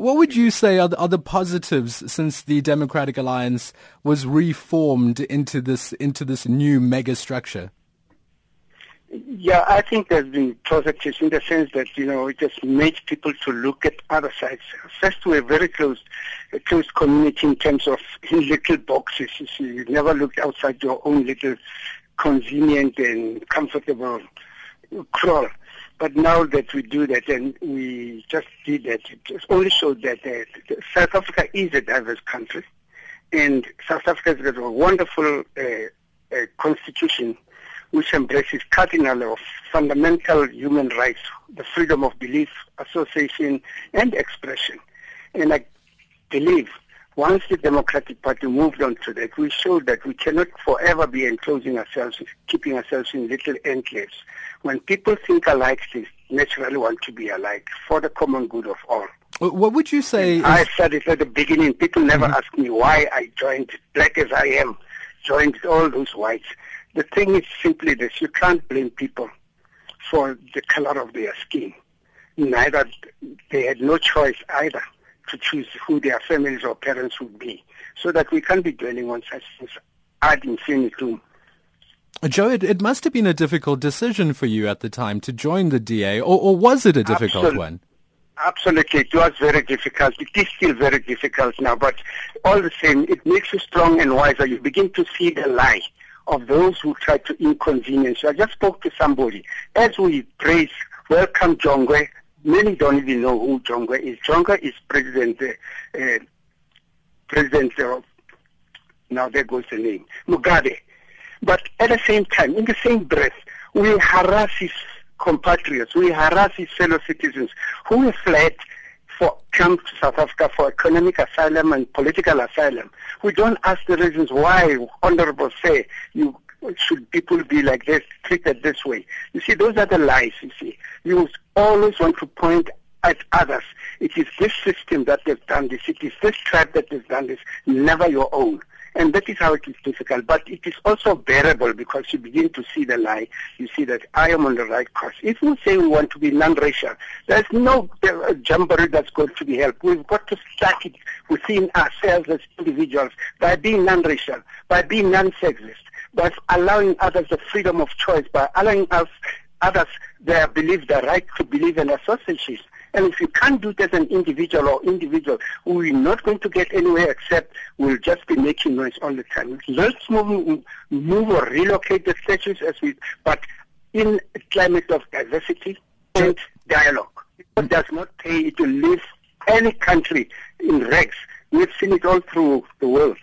What would you say are the, are the positives since the Democratic Alliance was reformed into this into this new mega structure? Yeah, I think there's been positives in the sense that you know it just made people to look at other sides. First, we're very close, a close community in terms of in little boxes. You see, you never looked outside your own little convenient and comfortable kraal. But now that we do that, and we just did that, it just only showed that uh, South Africa is a diverse country, and South Africa has got a wonderful uh, uh, constitution which embraces cardinal of fundamental human rights, the freedom of belief, association, and expression. And I believe once the Democratic Party moved on to that, we showed that we cannot forever be enclosing ourselves, keeping ourselves in little enclaves. When people think alike, they naturally want to be alike for the common good of all. What would you say? I said it at the beginning. People never mm-hmm. ask me why I joined, black as I am, joined all those whites. The thing is simply this, you can't blame people for the color of their skin. Neither, they had no choice either to choose who their families or parents would be. So that we can't be dwelling on such things ad infinitum. Joe, it, it, must have been a difficult decision for you at the time to join the DA, or, or was it a difficult one? Absolutely, it was very difficult. It is still very difficult now, but all the same, it makes you strong and wiser. You begin to see the lie of those who try to inconvenience you. I just spoke to somebody. As we praise, welcome Jongwe, many don't even know who Jongwe is. Jongwe is President, uh, President, uh, now there goes the name, Mugabe. But at the same time, in the same breath, we harass his compatriots, we harass his fellow citizens who fled for come to South Africa for economic asylum and political asylum. We don't ask the reasons why honorable say you should people be like this, treated this way. You see, those are the lies, you see. You always want to point at others. It is this system that has done this. It is this tribe that has done this, never your own. And that is how it is difficult. But it is also bearable because you begin to see the lie. You see that I am on the right course. If we say we want to be non-racial, there's no uh, jamboree that's going to be held. We've got to start it within ourselves as individuals by being non-racial, by being non-sexist, by allowing others the freedom of choice, by allowing us others their belief, the right to believe and associate and if you can't do it as an individual or individual, we're not going to get anywhere except we'll just be making noise all the time. Let's move, move or relocate the statues as we, but in a climate of diversity and dialogue. It does not pay to leave any country in rags. We've seen it all through the world.